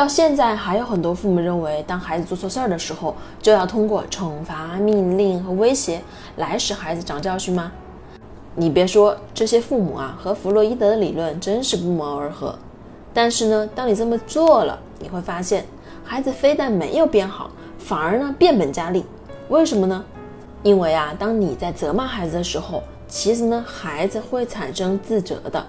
到现在，还有很多父母认为，当孩子做错事儿的时候，就要通过惩罚、命令和威胁来使孩子长教训吗？你别说，这些父母啊，和弗洛伊德的理论真是不谋而合。但是呢，当你这么做了，你会发现，孩子非但没有变好，反而呢变本加厉。为什么呢？因为啊，当你在责骂孩子的时候，其实呢，孩子会产生自责的，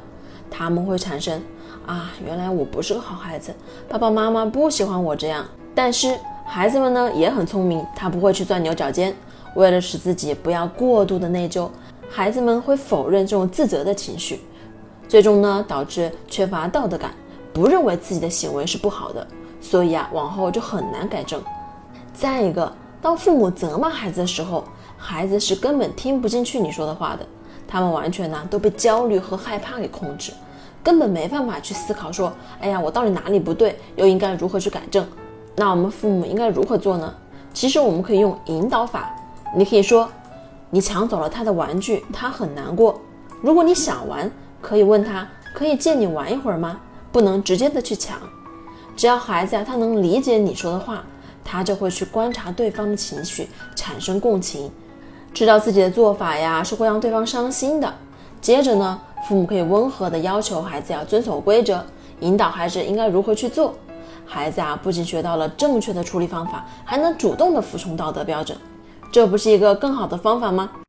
他们会产生。啊，原来我不是个好孩子，爸爸妈妈不喜欢我这样。但是孩子们呢也很聪明，他不会去钻牛角尖。为了使自己不要过度的内疚，孩子们会否认这种自责的情绪，最终呢导致缺乏道德感，不认为自己的行为是不好的，所以啊往后就很难改正。再一个，当父母责骂孩子的时候，孩子是根本听不进去你说的话的，他们完全呢都被焦虑和害怕给控制。根本没办法去思考，说，哎呀，我到底哪里不对，又应该如何去改正？那我们父母应该如何做呢？其实我们可以用引导法。你可以说，你抢走了他的玩具，他很难过。如果你想玩，可以问他，可以借你玩一会儿吗？不能直接的去抢。只要孩子啊，他能理解你说的话，他就会去观察对方的情绪，产生共情，知道自己的做法呀是会让对方伤心的。接着呢？父母可以温和的要求孩子要遵守规则，引导孩子应该如何去做。孩子啊，不仅学到了正确的处理方法，还能主动的服从道德标准，这不是一个更好的方法吗？